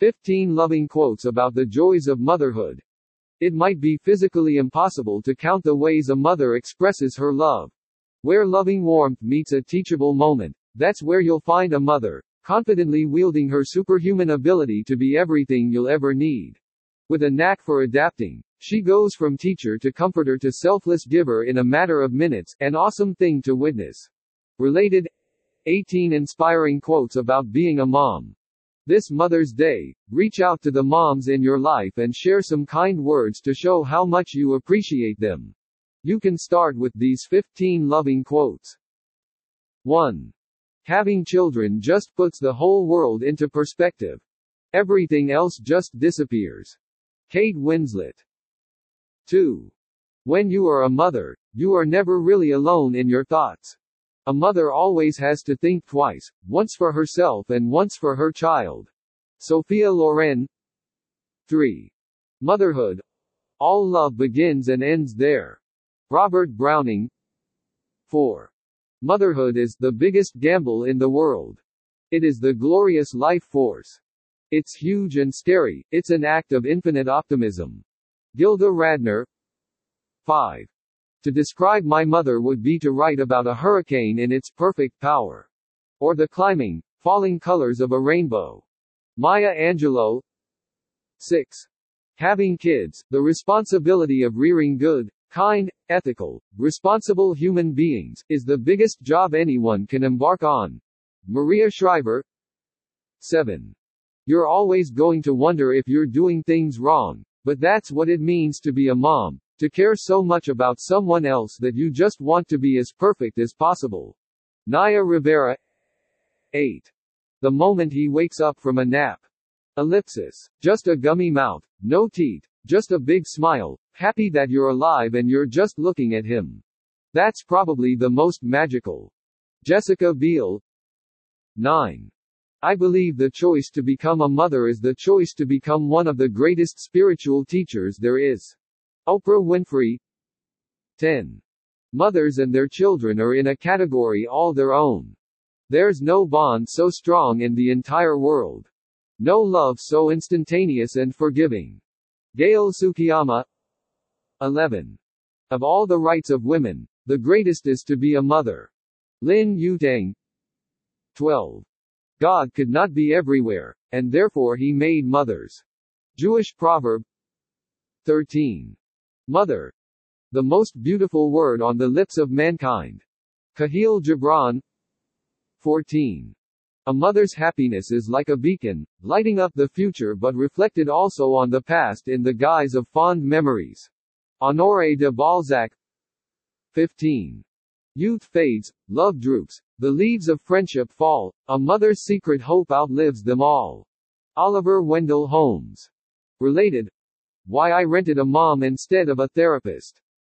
15 loving quotes about the joys of motherhood. It might be physically impossible to count the ways a mother expresses her love. Where loving warmth meets a teachable moment, that's where you'll find a mother, confidently wielding her superhuman ability to be everything you'll ever need. With a knack for adapting, she goes from teacher to comforter to selfless giver in a matter of minutes, an awesome thing to witness. Related 18 inspiring quotes about being a mom. This Mother's Day, reach out to the moms in your life and share some kind words to show how much you appreciate them. You can start with these 15 loving quotes. 1. Having children just puts the whole world into perspective. Everything else just disappears. Kate Winslet. 2. When you are a mother, you are never really alone in your thoughts. A mother always has to think twice, once for herself and once for her child. Sophia Loren 3. Motherhood. All love begins and ends there. Robert Browning 4. Motherhood is the biggest gamble in the world. It is the glorious life force. It's huge and scary, it's an act of infinite optimism. Gilda Radner 5. To describe my mother would be to write about a hurricane in its perfect power. Or the climbing, falling colors of a rainbow. Maya Angelou 6. Having kids, the responsibility of rearing good, kind, ethical, responsible human beings, is the biggest job anyone can embark on. Maria Shriver 7. You're always going to wonder if you're doing things wrong, but that's what it means to be a mom, to care so much about someone else that you just want to be as perfect as possible. Naya Rivera 8. The moment he wakes up from a nap. Ellipsis. Just a gummy mouth, no teeth, just a big smile, happy that you're alive and you're just looking at him. That's probably the most magical. Jessica Biel 9. I believe the choice to become a mother is the choice to become one of the greatest spiritual teachers there is. Oprah Winfrey 10. Mothers and their children are in a category all their own. There's no bond so strong in the entire world. No love so instantaneous and forgiving. Gail Tsukiyama 11. Of all the rights of women, the greatest is to be a mother. Lin Yutang 12. God could not be everywhere, and therefore he made mothers. Jewish proverb 13. Mother. The most beautiful word on the lips of mankind. Kahlil Gibran 14. A mother's happiness is like a beacon, lighting up the future but reflected also on the past in the guise of fond memories. Honoré de Balzac 15. Youth fades, love droops, the leaves of friendship fall, a mother's secret hope outlives them all. Oliver Wendell Holmes. Related, why I rented a mom instead of a therapist.